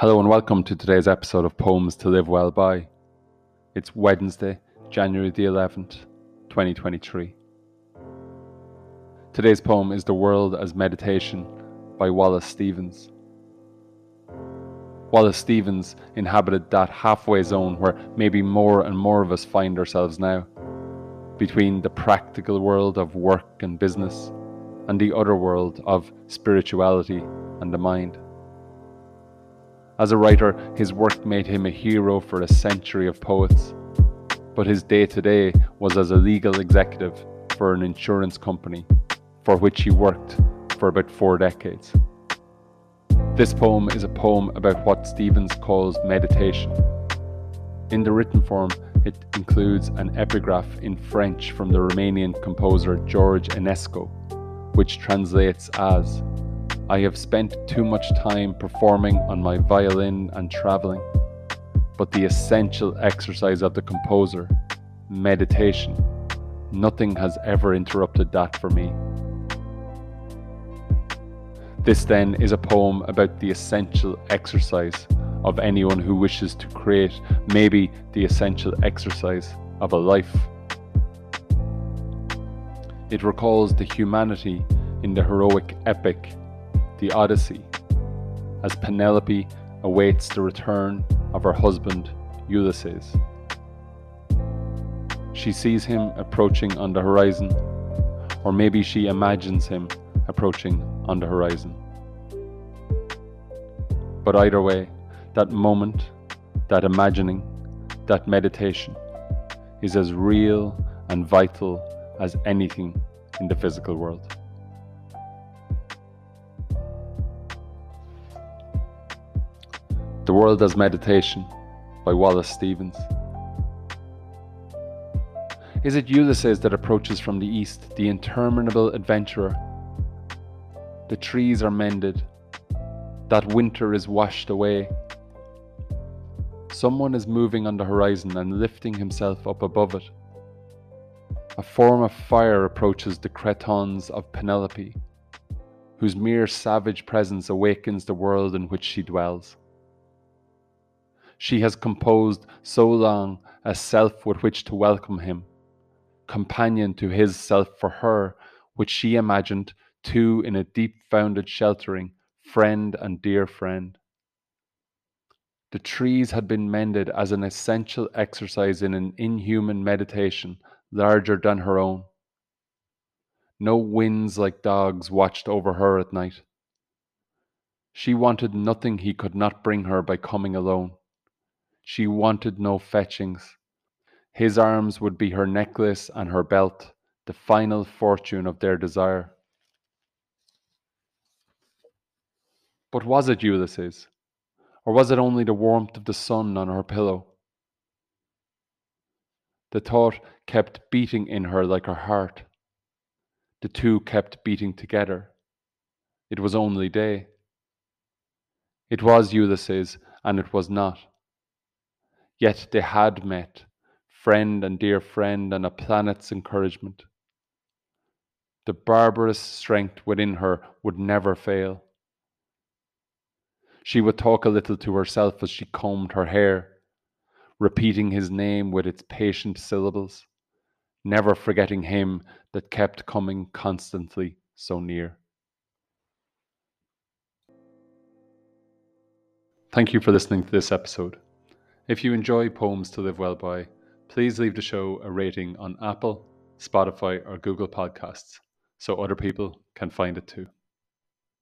Hello and welcome to today's episode of Poems to Live Well By. It's Wednesday, January the 11th, 2023. Today's poem is The World as Meditation by Wallace Stevens. Wallace Stevens inhabited that halfway zone where maybe more and more of us find ourselves now, between the practical world of work and business and the other world of spirituality and the mind. As a writer, his work made him a hero for a century of poets, but his day to day was as a legal executive for an insurance company, for which he worked for about four decades. This poem is a poem about what Stevens calls meditation. In the written form, it includes an epigraph in French from the Romanian composer George Enescu, which translates as I have spent too much time performing on my violin and traveling, but the essential exercise of the composer, meditation, nothing has ever interrupted that for me. This then is a poem about the essential exercise of anyone who wishes to create maybe the essential exercise of a life. It recalls the humanity in the heroic epic the Odyssey, as Penelope awaits the return of her husband Ulysses. She sees him approaching on the horizon, or maybe she imagines him approaching on the horizon. But either way, that moment, that imagining, that meditation is as real and vital as anything in the physical world. The World as Meditation by Wallace Stevens. Is it Ulysses that approaches from the east, the interminable adventurer? The trees are mended, that winter is washed away. Someone is moving on the horizon and lifting himself up above it. A form of fire approaches the cretonnes of Penelope, whose mere savage presence awakens the world in which she dwells she has composed so long a self with which to welcome him, companion to his self for her, which she imagined, too, in a deep founded sheltering, friend and dear friend. The trees had been mended as an essential exercise in an inhuman meditation larger than her own. No winds like dogs watched over her at night. She wanted nothing he could not bring her by coming alone. She wanted no fetchings. His arms would be her necklace and her belt, the final fortune of their desire. But was it Ulysses? Or was it only the warmth of the sun on her pillow? The thought kept beating in her like her heart. The two kept beating together. It was only day. It was Ulysses, and it was not. Yet they had met, friend and dear friend, and a planet's encouragement. The barbarous strength within her would never fail. She would talk a little to herself as she combed her hair, repeating his name with its patient syllables, never forgetting him that kept coming constantly so near. Thank you for listening to this episode. If you enjoy Poems to Live Well By, please leave the show a rating on Apple, Spotify, or Google Podcasts so other people can find it too.